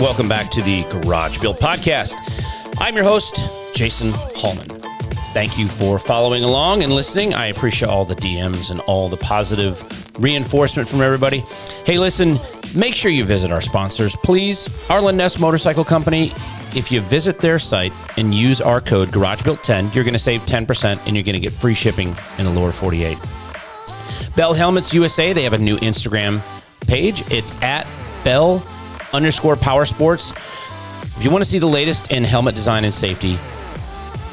Welcome back to the Garage Build Podcast. I'm your host, Jason Hallman. Thank you for following along and listening. I appreciate all the DMs and all the positive reinforcement from everybody. Hey, listen, make sure you visit our sponsors, please. Arlen Ness Motorcycle Company. If you visit their site and use our code GarageBuilt10, you're going to save 10% and you're going to get free shipping in the lower 48. Bell Helmets USA, they have a new Instagram page. It's at Bell underscore power sports. If you want to see the latest in helmet design and safety,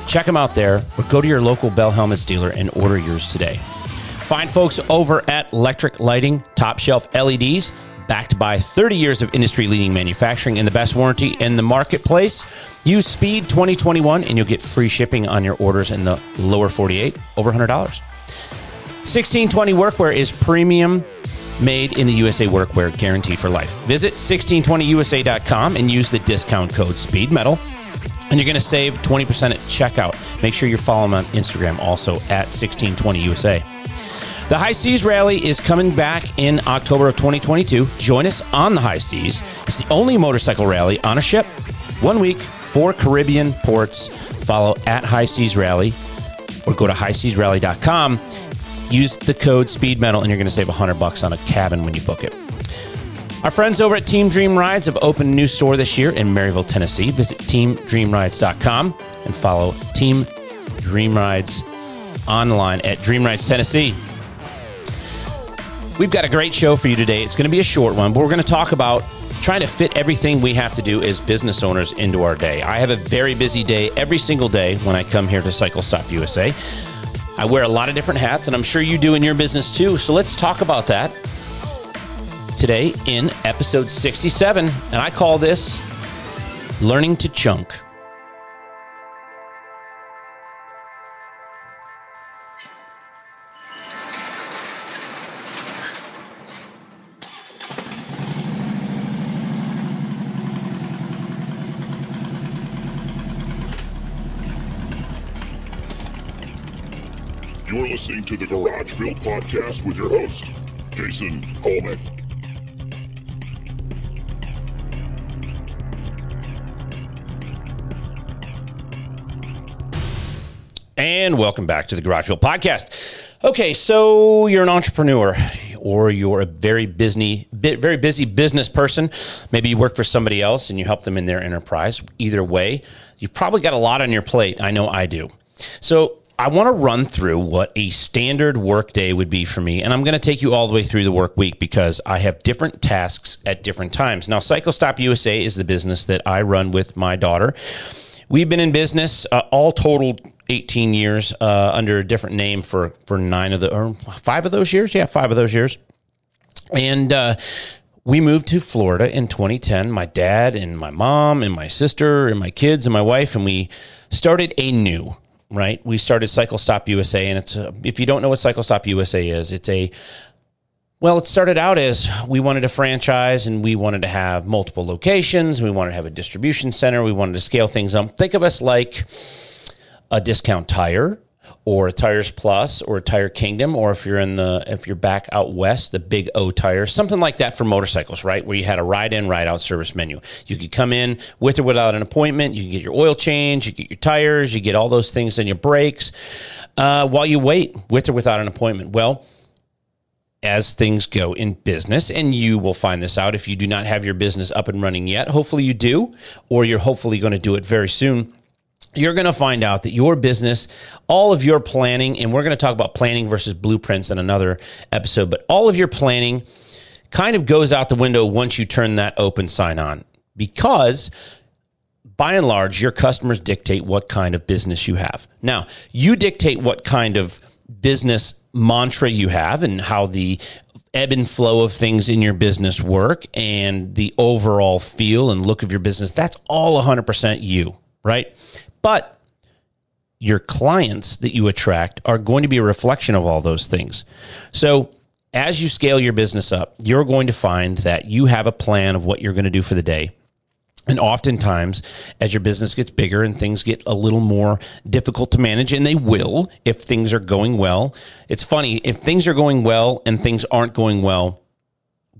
check them out there or go to your local Bell Helmets dealer and order yours today. Find folks over at Letric Lighting, top shelf LEDs, backed by 30 years of industry leading manufacturing and the best warranty in the marketplace. Use Speed 2021 and you'll get free shipping on your orders in the lower 48, over $100. 1620 Workwear is premium made in the USA workwear guaranteed for life. Visit 1620usa.com and use the discount code SPEEDMETAL and you're going to save 20% at checkout. Make sure you follow them on Instagram also at 1620USA. The High Seas Rally is coming back in October of 2022. Join us on the High Seas. It's the only motorcycle rally on a ship. One week, four Caribbean ports. Follow at High Seas Rally or go to highseasrally.com Use the code Speed Metal, and you're going to save 100 bucks on a cabin when you book it. Our friends over at Team Dream Rides have opened a new store this year in Maryville, Tennessee. Visit teamdreamrides.com and follow Team Dream Rides online at Dream Rides Tennessee. We've got a great show for you today. It's going to be a short one, but we're going to talk about trying to fit everything we have to do as business owners into our day. I have a very busy day every single day when I come here to Cycle Stop USA. I wear a lot of different hats, and I'm sure you do in your business too. So let's talk about that today in episode 67. And I call this Learning to Chunk. Listening to the Garage Build Podcast with your host, Jason Holman. And welcome back to the Garage Build Podcast. Okay, so you're an entrepreneur or you're a very busy, very busy business person. Maybe you work for somebody else and you help them in their enterprise. Either way, you've probably got a lot on your plate. I know I do. So I want to run through what a standard work day would be for me. And I'm going to take you all the way through the work week because I have different tasks at different times. Now, Cycle Stop USA is the business that I run with my daughter. We've been in business uh, all total 18 years uh, under a different name for, for nine of the, or five of those years. Yeah, five of those years. And, uh, we moved to Florida in 2010. My dad and my mom and my sister and my kids and my wife, and we started a new right? We started Cycle Stop USA, and it's a, if you don't know what Cycle Stop USA is, it's a well, it started out as we wanted a franchise and we wanted to have multiple locations. We wanted to have a distribution center. We wanted to scale things up. Think of us like a discount tire or Tires Plus or Tire Kingdom, or if you're in the if you're back out west, the Big O Tire, something like that for motorcycles, right? Where you had a ride in, ride out service menu. You could come in with or without an appointment. You can get your oil change, you get your tires, you get all those things and your brakes uh, while you wait with or without an appointment. Well. As things go in business, and you will find this out if you do not have your business up and running yet. Hopefully, you do, or you're hopefully going to do it very soon you're going to find out that your business, all of your planning, and we're going to talk about planning versus blueprints in another episode, but all of your planning kind of goes out the window once you turn that open sign on because by and large, your customers dictate what kind of business you have. Now, you dictate what kind of business mantra you have and how the ebb and flow of things in your business work and the overall feel and look of your business, that's all 100% you, right? But your clients that you attract are going to be a reflection of all those things. So, as you scale your business up, you're going to find that you have a plan of what you're going to do for the day. And oftentimes, as your business gets bigger and things get a little more difficult to manage, and they will if things are going well. It's funny, if things are going well and things aren't going well,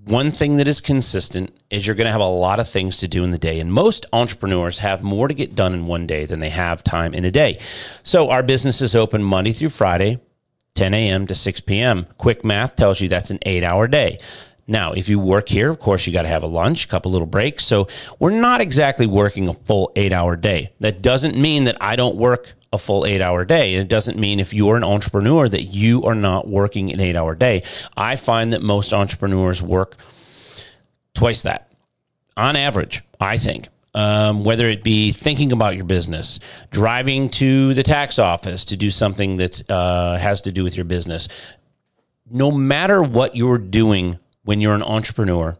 one thing that is consistent is you're going to have a lot of things to do in the day. And most entrepreneurs have more to get done in one day than they have time in a day. So our business is open Monday through Friday, 10 a.m. to 6 p.m. Quick math tells you that's an eight hour day. Now, if you work here, of course, you got to have a lunch, a couple little breaks. So we're not exactly working a full eight hour day. That doesn't mean that I don't work a full eight hour day. It doesn't mean if you're an entrepreneur that you are not working an eight hour day. I find that most entrepreneurs work twice that on average, I think. Um, whether it be thinking about your business, driving to the tax office to do something that uh, has to do with your business. No matter what you're doing when you're an entrepreneur,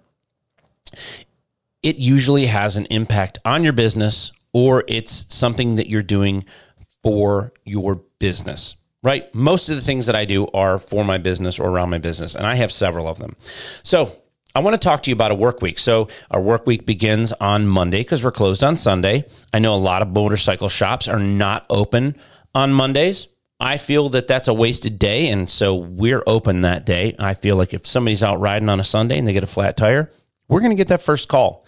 it usually has an impact on your business or it's something that you're doing for your business, right? Most of the things that I do are for my business or around my business, and I have several of them. So, I want to talk to you about a work week. So, our work week begins on Monday because we're closed on Sunday. I know a lot of motorcycle shops are not open on Mondays. I feel that that's a wasted day. And so we're open that day. I feel like if somebody's out riding on a Sunday and they get a flat tire, we're going to get that first call.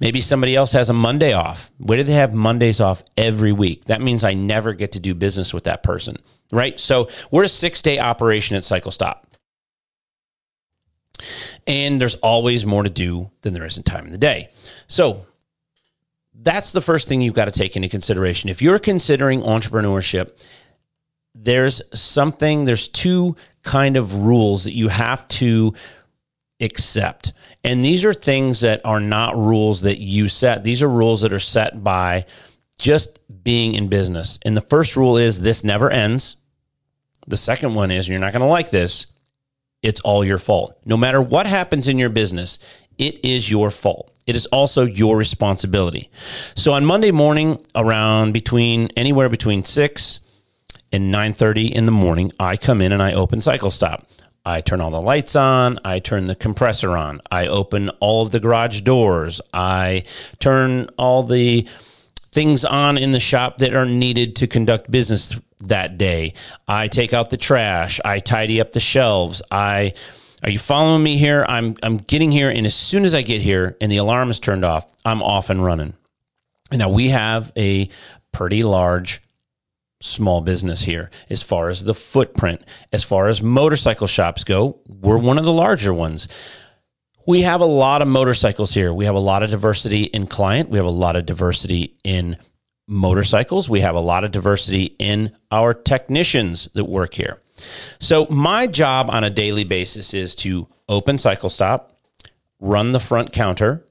Maybe somebody else has a Monday off. Where do they have Mondays off every week? That means I never get to do business with that person, right? So we're a six day operation at Cycle Stop. And there's always more to do than there is in time in the day. So that's the first thing you've got to take into consideration. If you're considering entrepreneurship, there's something, there's two kind of rules that you have to accept. And these are things that are not rules that you set. These are rules that are set by just being in business. And the first rule is this never ends. The second one is you're not going to like this. It's all your fault. No matter what happens in your business, it is your fault. It is also your responsibility. So on Monday morning around between anywhere between 6 and 9:30 in the morning, I come in and I open Cycle Stop. I turn all the lights on. I turn the compressor on. I open all of the garage doors. I turn all the things on in the shop that are needed to conduct business that day. I take out the trash. I tidy up the shelves. I are you following me here? I'm I'm getting here and as soon as I get here and the alarm is turned off, I'm off and running. Now we have a pretty large small business here as far as the footprint. As far as motorcycle shops go, we're one of the larger ones. We have a lot of motorcycles here. We have a lot of diversity in client. We have a lot of diversity in motorcycles. We have a lot of diversity in our technicians that work here. So, my job on a daily basis is to open Cycle Stop, run the front counter,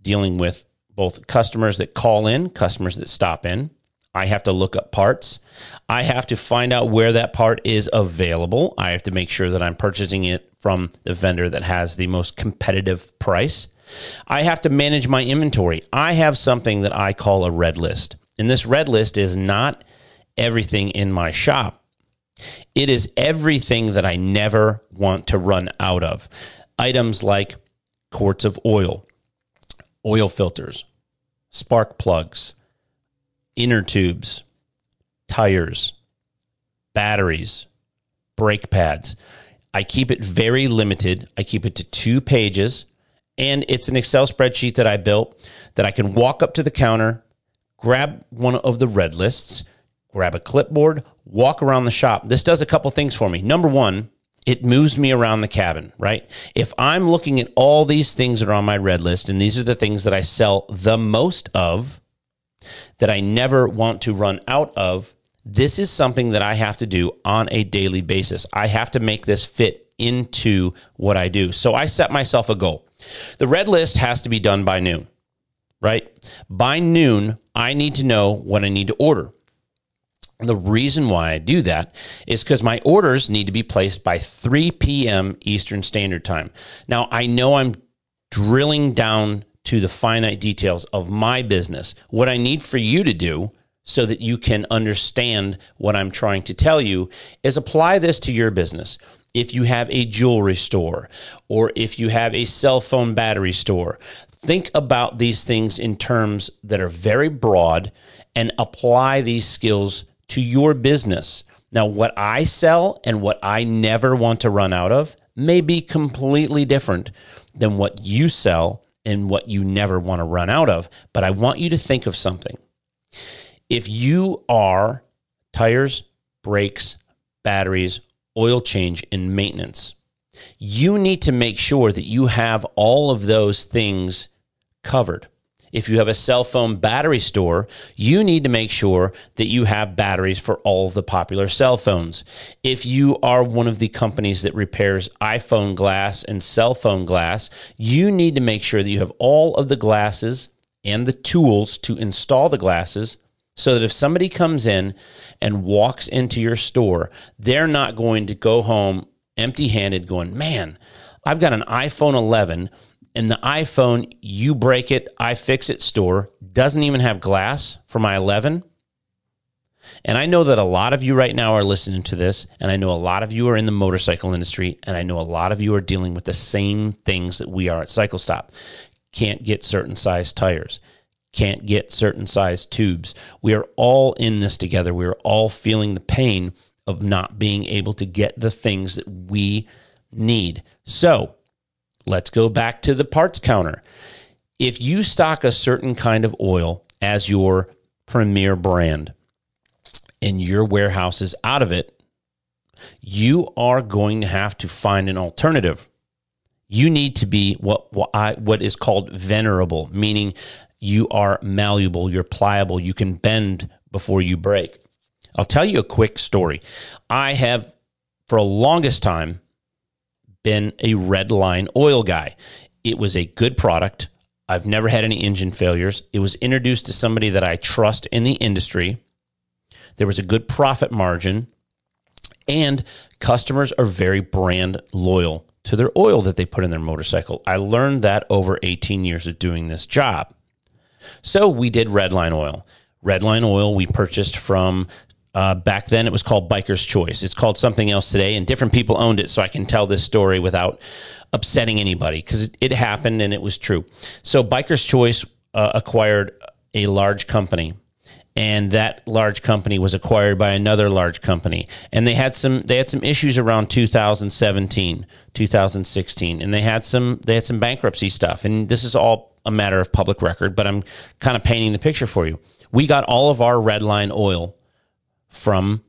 dealing with both customers that call in, customers that stop in, I have to look up parts. I have to find out where that part is available. I have to make sure that I'm purchasing it from the vendor that has the most competitive price. I have to manage my inventory. I have something that I call a red list. And this red list is not everything in my shop. It is everything that I never want to run out of. Items like quarts of oil, oil filters, spark plugs, inner tubes, tires, batteries, brake pads. I keep it very limited. I keep it to two pages, and it's an Excel spreadsheet that I built that I can walk up to the counter, grab one of the red lists, grab a clipboard, walk around the shop. This does a couple things for me. Number one, it moves me around the cabin, right? If I'm looking at all these things that are on my red list, and these are the things that I sell the most of, that I never want to run out of, this is something that I have to do on a daily basis. I have to make this fit into what I do. So I set myself a goal. The red list has to be done by noon, right? By noon, I need to know what I need to order. The reason why I do that is because my orders need to be placed by 3 p.m. Eastern Standard Time. Now, I know I'm drilling down to the finite details of my business. What I need for you to do so that you can understand what I'm trying to tell you is apply this to your business. If you have a jewelry store or if you have a cell phone battery store, think about these things in terms that are very broad and apply these skills to your business. Now, what I sell and what I never want to run out of may be completely different than what you sell and what you never want to run out of. But I want you to think of something. If you are tires, brakes, batteries, oil change, and maintenance, you need to make sure that you have all of those things covered. If you have a cell phone battery store, you need to make sure that you have batteries for all of the popular cell phones. If you are one of the companies that repairs iPhone glass and cell phone glass, you need to make sure that you have all of the glasses and the tools to install the glasses so that if somebody comes in and walks into your store, they're not going to go home empty handed going, man, I've got an iPhone 11 and the iPhone, you break it, I fix it store doesn't even have glass for my 11. And I know that a lot of you right now are listening to this, and I know a lot of you are in the motorcycle industry, and I know a lot of you are dealing with the same things that we are at Cycle Stop. Can't get certain size tires, can't get certain size tubes. We are all in this together. We are all feeling the pain of not being able to get the things that we need. So, Let's go back to the parts counter. If you stock a certain kind of oil as your premier brand and your warehouse is out of it, you are going to have to find an alternative. You need to be what what, I, what is called venerable, meaning you are malleable, you're pliable, you can bend before you break. I'll tell you a quick story. I have, for a longest time, been a red line oil guy. It was a good product. I've never had any engine failures. It was introduced to somebody that I trust in the industry. There was a good profit margin, and customers are very brand loyal to their oil that they put in their motorcycle. I learned that over 18 years of doing this job. So we did Redline oil. Redline oil we purchased from uh, back then, it was called Biker's Choice. It's called something else today, and different people owned it. So I can tell this story without upsetting anybody because it, it, happened and it was true. So Biker's Choice uh, acquired a large company, and that large company was acquired by another large company, and they had some they had some issues around 2017, 2016, and they had some they had some bankruptcy stuff. And this is all a matter of public record, but I'm kind of painting the picture for you. We got all of our Redline oil from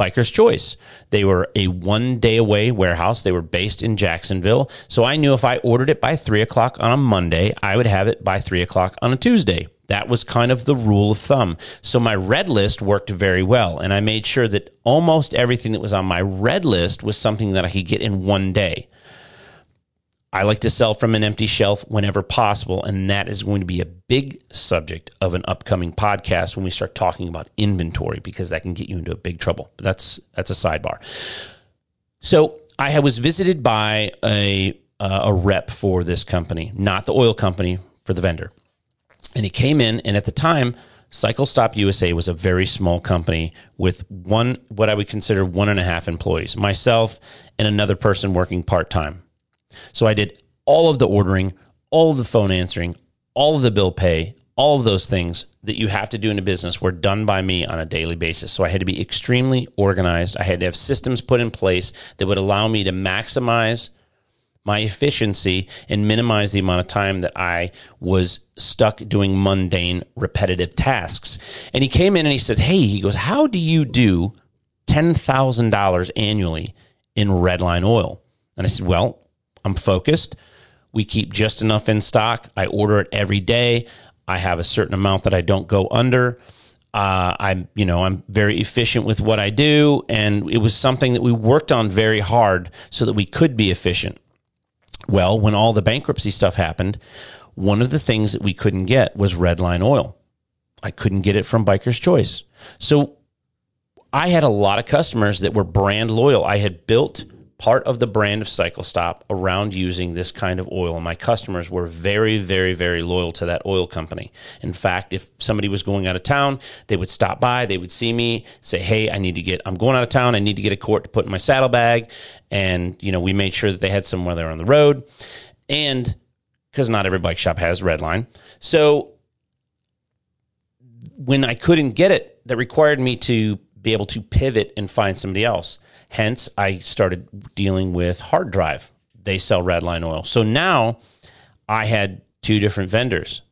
Biker's Choice. They were a one day away warehouse. They were based in Jacksonville. So I knew if I ordered it by three o'clock on a Monday, I would have it by three o'clock on a Tuesday. That was kind of the rule of thumb. So my red list worked very well. And I made sure that almost everything that was on my red list was something that I could get in one day. I like to sell from an empty shelf whenever possible. And that is going to be a big subject of an upcoming podcast when we start talking about inventory, because that can get you into a big trouble. But that's that's a sidebar. So I was visited by a uh, a rep for this company, not the oil company, for the vendor. And he came in, and at the time, Cycle Stop USA was a very small company with one, what I would consider one and a half employees, myself and another person working part time. So I did all of the ordering, all of the phone answering, all of the bill pay, all of those things that you have to do in a business were done by me on a daily basis. So I had to be extremely organized. I had to have systems put in place that would allow me to maximize my efficiency and minimize the amount of time that I was stuck doing mundane, repetitive tasks. And he came in and he said, Hey, he goes, How do you do $10,000 annually in Redline oil? And I said, Well, I'm focused. We keep just enough in stock. I order it every day. I have a certain amount that I don't go under. Uh, I'm, you know, I'm very efficient with what I do, and it was something that we worked on very hard so that we could be efficient. Well, when all the bankruptcy stuff happened, one of the things that we couldn't get was Redline oil. I couldn't get it from Biker's Choice. So I had a lot of customers that were brand loyal. I had built part of the brand of Cycle Stop around using this kind of oil. And my customers were very, very, very loyal to that oil company. In fact, if somebody was going out of town, they would stop by, they would see me, say, Hey, I need to get, I'm going out of town. I need to get a quart to put in my saddlebag. And, you know, we made sure that they had somewhere there on the road. And because not every bike shop has Redline. So when I couldn't get it, that required me to be able to pivot and find somebody else. Hence, I started dealing with Hard Drive. They sell Redline oil. So now I had two different vendors.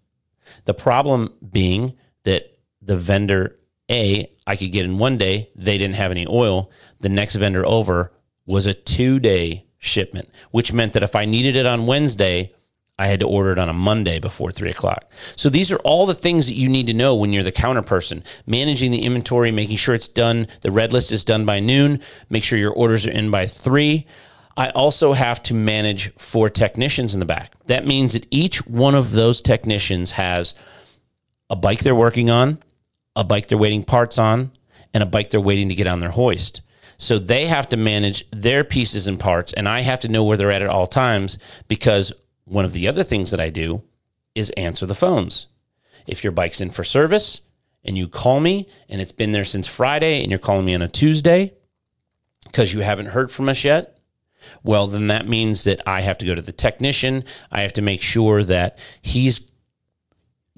The problem being that the vendor A, I could get in one day, they didn't have any oil. The next vendor over was a two day shipment, which meant that if I needed it on Wednesday, I had to order it on a Monday before three o'clock. So these are all the things that you need to know when you're the counter person. Managing the inventory, making sure it's done, the red list is done by noon, make sure your orders are in by three. I also have to manage four technicians in the back. That means that each one of those technicians has a bike they're working on, a bike they're waiting parts on, and a bike they're waiting to get on their hoist. So they have to manage their pieces and parts, and I have to know where they're at at all times because one of the other things that I do is answer the phones. If your bike's in for service and you call me and it's been there since Friday and you're calling me on a Tuesday because you haven't heard from us yet, well, then that means that I have to go to the technician. I have to make sure that he's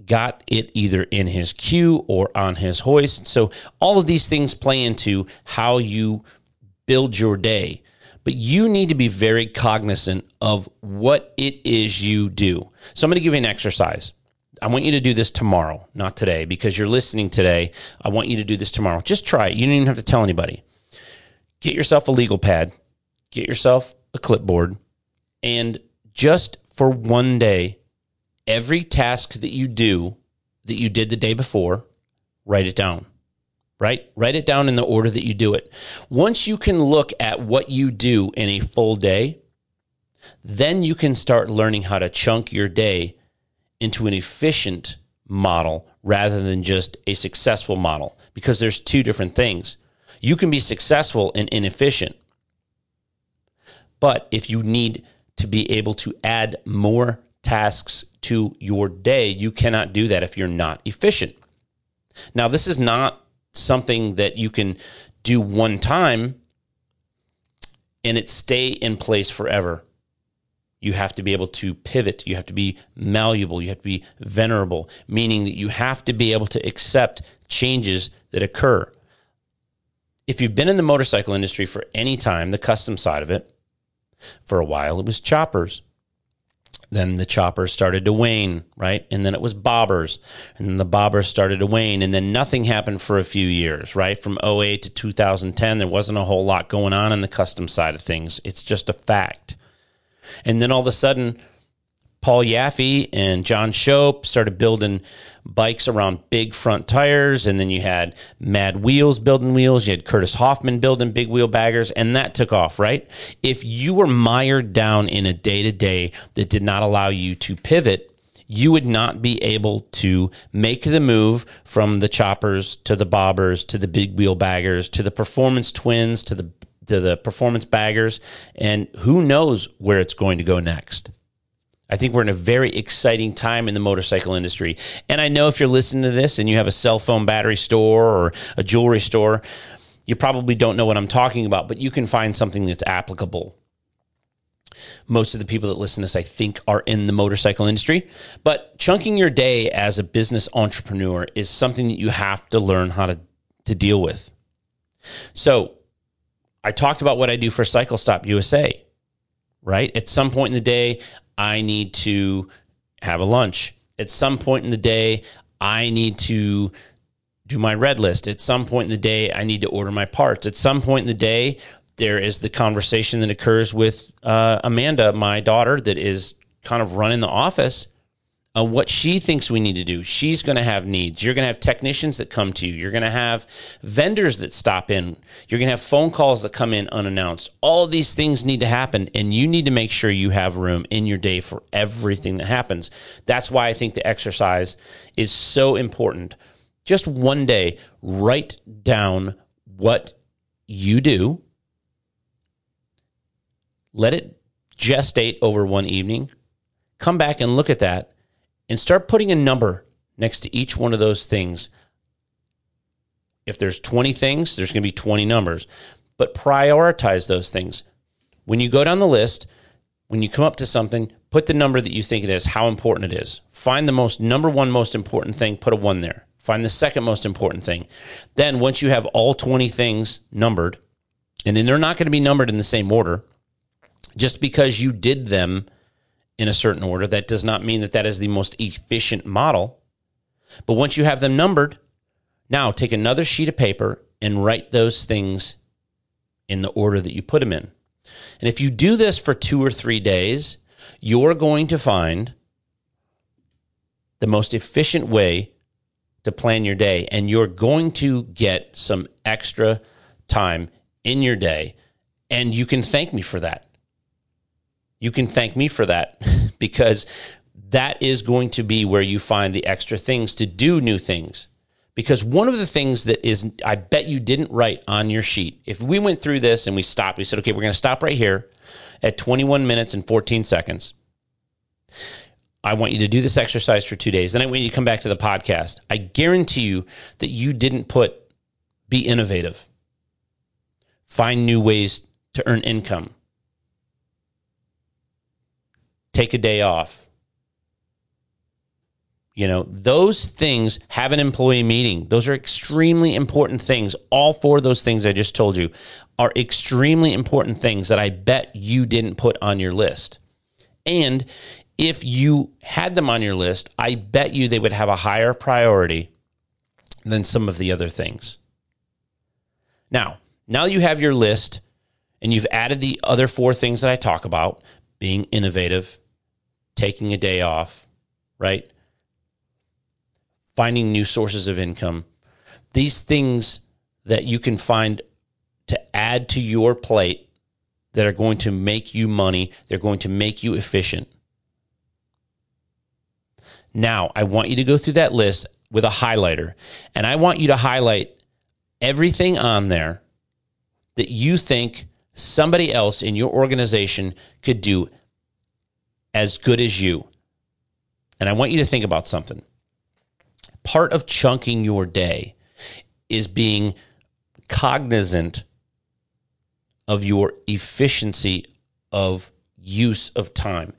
got it either in his queue or on his hoist. So all of these things play into how you build your day but you need to be very cognizant of what it is you do. So I'm going to give you an exercise. I want you to do this tomorrow, not today, because you're listening today. I want you to do this tomorrow. Just try it. You don't even have to tell anybody. Get yourself a legal pad, get yourself a clipboard, and just for one day, every task that you do that you did the day before, write it down right? Write it down in the order that you do it. Once you can look at what you do in a full day, then you can start learning how to chunk your day into an efficient model rather than just a successful model because there's two different things. You can be successful and inefficient. But if you need to be able to add more tasks to your day, you cannot do that if you're not efficient. Now, this is not something that you can do one time and it stay in place forever. You have to be able to pivot. You have to be malleable. You have to be venerable, meaning that you have to be able to accept changes that occur. If you've been in the motorcycle industry for any time, the custom side of it, for a while, it was choppers. Then the choppers started to wane, right? And then it was bobbers. And the bobbers started to wane. And then nothing happened for a few years, right? From 08 to 2010, there wasn't a whole lot going on in the custom side of things. It's just a fact. And then all of a sudden, Paul Yaffe and John Shope started building bikes around big front tires. And then you had Mad Wheels building wheels. You had Curtis Hoffman building big wheel baggers. And that took off, right? If you were mired down in a day to day that did not allow you to pivot, you would not be able to make the move from the choppers to the bobbers to the big wheel baggers to the performance twins to the to the performance baggers and who knows where it's going to go next. I think we're in a very exciting time in the motorcycle industry. And I know if you're listening to this and you have a cell phone battery store or a jewelry store, you probably don't know what I'm talking about, but you can find something that's applicable. Most of the people that listen to this, I think, are in the motorcycle industry. But chunking your day as a business entrepreneur is something that you have to learn how to, to deal with. So I talked about what I do for Cycle Stop USA right? At some point in the day, I need to have a lunch. At some point in the day, I need to do my red list. At some point in the day, I need to order my parts. At some point in the day, there is the conversation that occurs with uh, Amanda, my daughter, that is kind of running the office uh, what she thinks we need to do. She's going to have needs. You're going to have technicians that come to you. You're going to have vendors that stop in. You're going to have phone calls that come in unannounced. All these things need to happen, and you need to make sure you have room in your day for everything that happens. That's why I think the exercise is so important. Just one day, write down what you do, let it gestate over one evening, come back and look at that and start putting a number next to each one of those things. If there's 20 things, there's going to be 20 numbers, but prioritize those things. When you go down the list, when you come up to something, put the number that you think it is, how important it is. Find the most number one most important thing, put a one there. Find the second most important thing. Then, once you have all 20 things numbered, and then they're not going to be numbered in the same order, just because you did them in a certain order, that does not mean that that is the most efficient model. But once you have them numbered, now take another sheet of paper and write those things in the order that you put them in. And if you do this for two or three days, you're going to find the most efficient way to plan your day. And you're going to get some extra time in your day. And you can thank me for that. You can thank me for that because that is going to be where you find the extra things to do new things. Because one of the things that is, I bet you didn't write on your sheet. If we went through this and we stopped, we said, okay, we're going to stop right here at 21 minutes and 14 seconds. I want you to do this exercise for two days. Then I want you to come back to the podcast. I guarantee you that you didn't put be innovative, find new ways to earn income, take a day off. You know, those things have an employee meeting. Those are extremely important things. All four of those things I just told you are extremely important things that I bet you didn't put on your list. And if you had them on your list, I bet you they would have a higher priority than some of the other things. Now, now you have your list and you've added the other four things that I talk about being innovative, taking a day off, right? Finding new sources of income. These things that you can find to add to your plate that are going to make you money, they're going to make you efficient. Now, I want you to go through that list with a highlighter, and I want you to highlight everything on there that you think somebody else in your organization could do as good as you. And I want you to think about something. Part of chunking your day is being cognizant of your efficiency of use of time.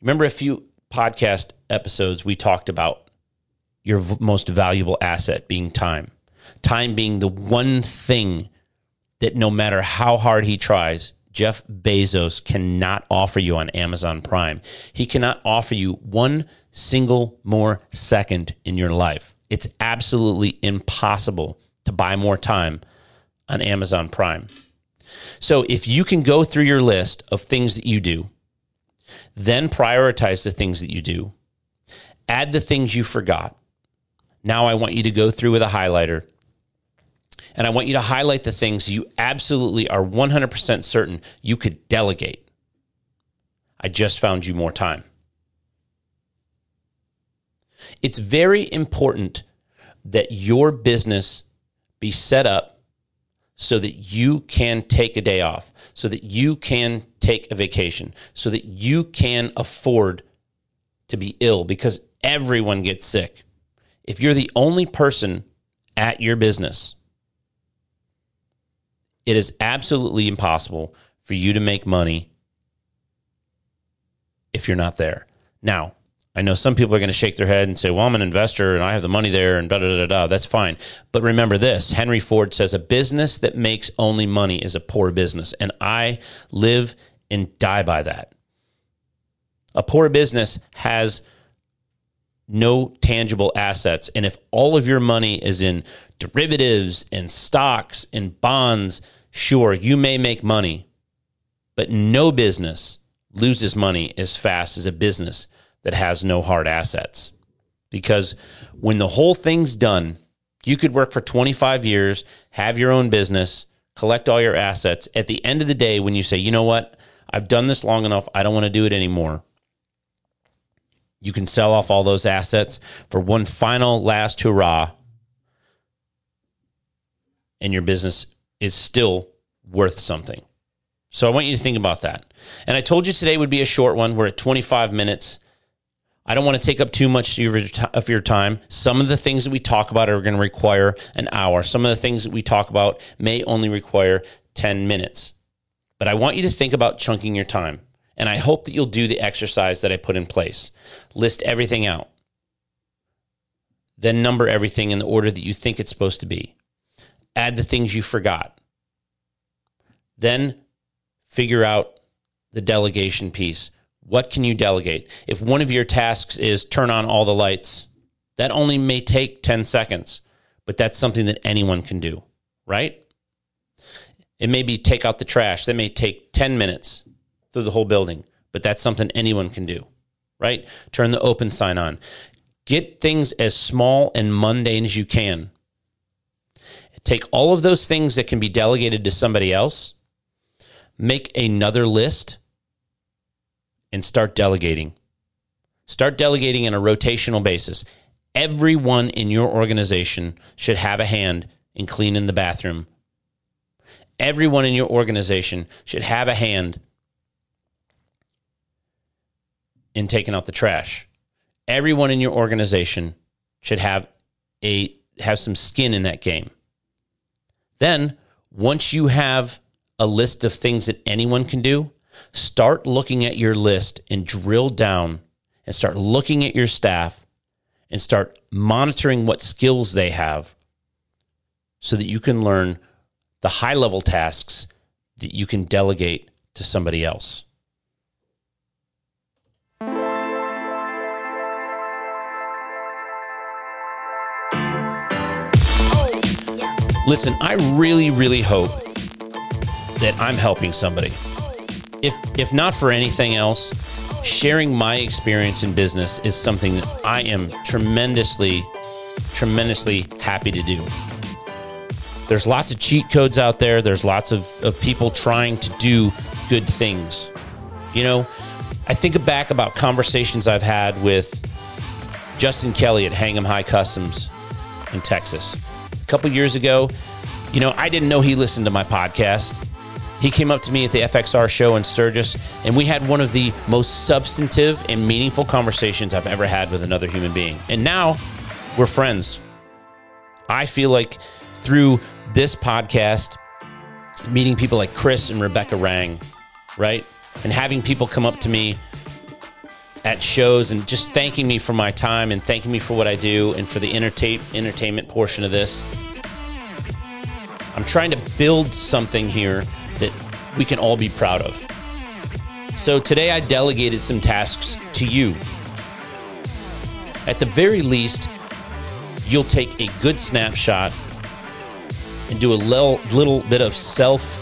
Remember a few podcast episodes we talked about your v- most valuable asset being time. Time being the one thing that no matter how hard he tries, Jeff Bezos cannot offer you on Amazon Prime. He cannot offer you one single more second in your life. It's absolutely impossible to buy more time on Amazon Prime. So if you can go through your list of things that you do, then prioritize the things that you do, add the things you forgot. Now I want you to go through with a highlighter and I want you to highlight the things you absolutely are 100% certain you could delegate. I just found you more time. It's very important that your business be set up so that you can take a day off, so that you can take a vacation, so that you can afford to be ill because everyone gets sick. If you're the only person at your business, it is absolutely impossible for you to make money if you're not there. Now, I know some people are going to shake their head and say, well, I'm an investor and I have the money there and da da da da. That's fine. But remember this Henry Ford says a business that makes only money is a poor business. And I live and die by that. A poor business has no tangible assets. And if all of your money is in derivatives and stocks and bonds, sure, you may make money, but no business loses money as fast as a business that has no hard assets. Because when the whole thing's done, you could work for 25 years, have your own business, collect all your assets. At the end of the day, when you say, you know what, I've done this long enough, I don't want to do it anymore. You can sell off all those assets for one final last hurrah and your business is still worth something. So I want you to think about that. And I told you today would be a short one. We're at 25 minutes. I don't want to take up too much of your time. Some of the things that we talk about are going to require an hour. Some of the things that we talk about may only require 10 minutes. But I want you to think about chunking your time. And I hope that you'll do the exercise that I put in place. List everything out. Then number everything in the order that you think it's supposed to be. Add the things you forgot. Then figure out the delegation piece. What can you delegate? If one of your tasks is turn on all the lights, that only may take 10 seconds, but that's something that anyone can do, right? It may be take out the trash. That may take 10 minutes through the whole building, but that's something anyone can do, right? Turn the open sign on. Get things as small and mundane as you can. Take all of those things that can be delegated to somebody else make another list and start delegating. Start delegating on a rotational basis. Everyone in your organization should have a hand in cleaning the bathroom. Everyone in your organization should have a hand in taking out the trash. Everyone in your organization should have a have some skin in that game. Then, once you have a list of things that anyone can do, start looking at your list and drill down and start looking at your staff and start monitoring what skills they have so that you can learn the high level tasks that you can delegate to somebody else. Listen, I really, really hope that I'm helping somebody. If if not for anything else, sharing my experience in business is something that I am tremendously tremendously happy to do. There's lots of cheat codes out there. There's lots of, of people trying to do good things. You know, I think back about conversations I've had with Justin Kelly at Hang 'em High Customs in Texas. Couple years ago, you know, I didn't know he listened to my podcast. He came up to me at the FXR show in Sturgis, and we had one of the most substantive and meaningful conversations I've ever had with another human being. And now we're friends. I feel like through this podcast, meeting people like Chris and Rebecca Rang, right? And having people come up to me at shows and just thanking me for my time and thanking me for what I do and for the entertain- entertainment portion of this. I'm trying to build something here that we can all be proud of. So today I delegated some tasks to you. At the very least, you'll take a good snapshot and do a little, little bit of self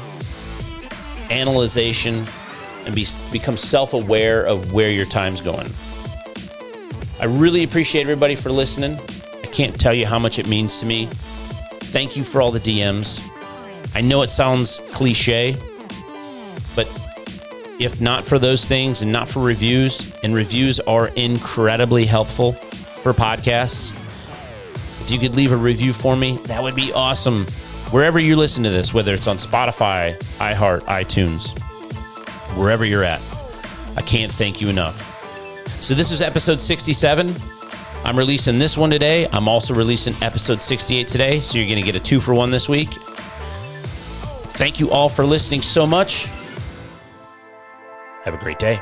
analyzation and be, become self aware of where your time's going. I really appreciate everybody for listening. I can't tell you how much it means to me. Thank you for all the DMs. I know it sounds cliche, but if not for those things and not for reviews, and reviews are incredibly helpful for podcasts, if you could leave a review for me, that would be awesome. Wherever you listen to this, whether it's on Spotify, iHeart, iTunes, wherever you're at, I can't thank you enough. So, this is episode 67. I'm releasing this one today. I'm also releasing episode 68 today. So, you're going to get a two for one this week. Thank you all for listening so much. Have a great day.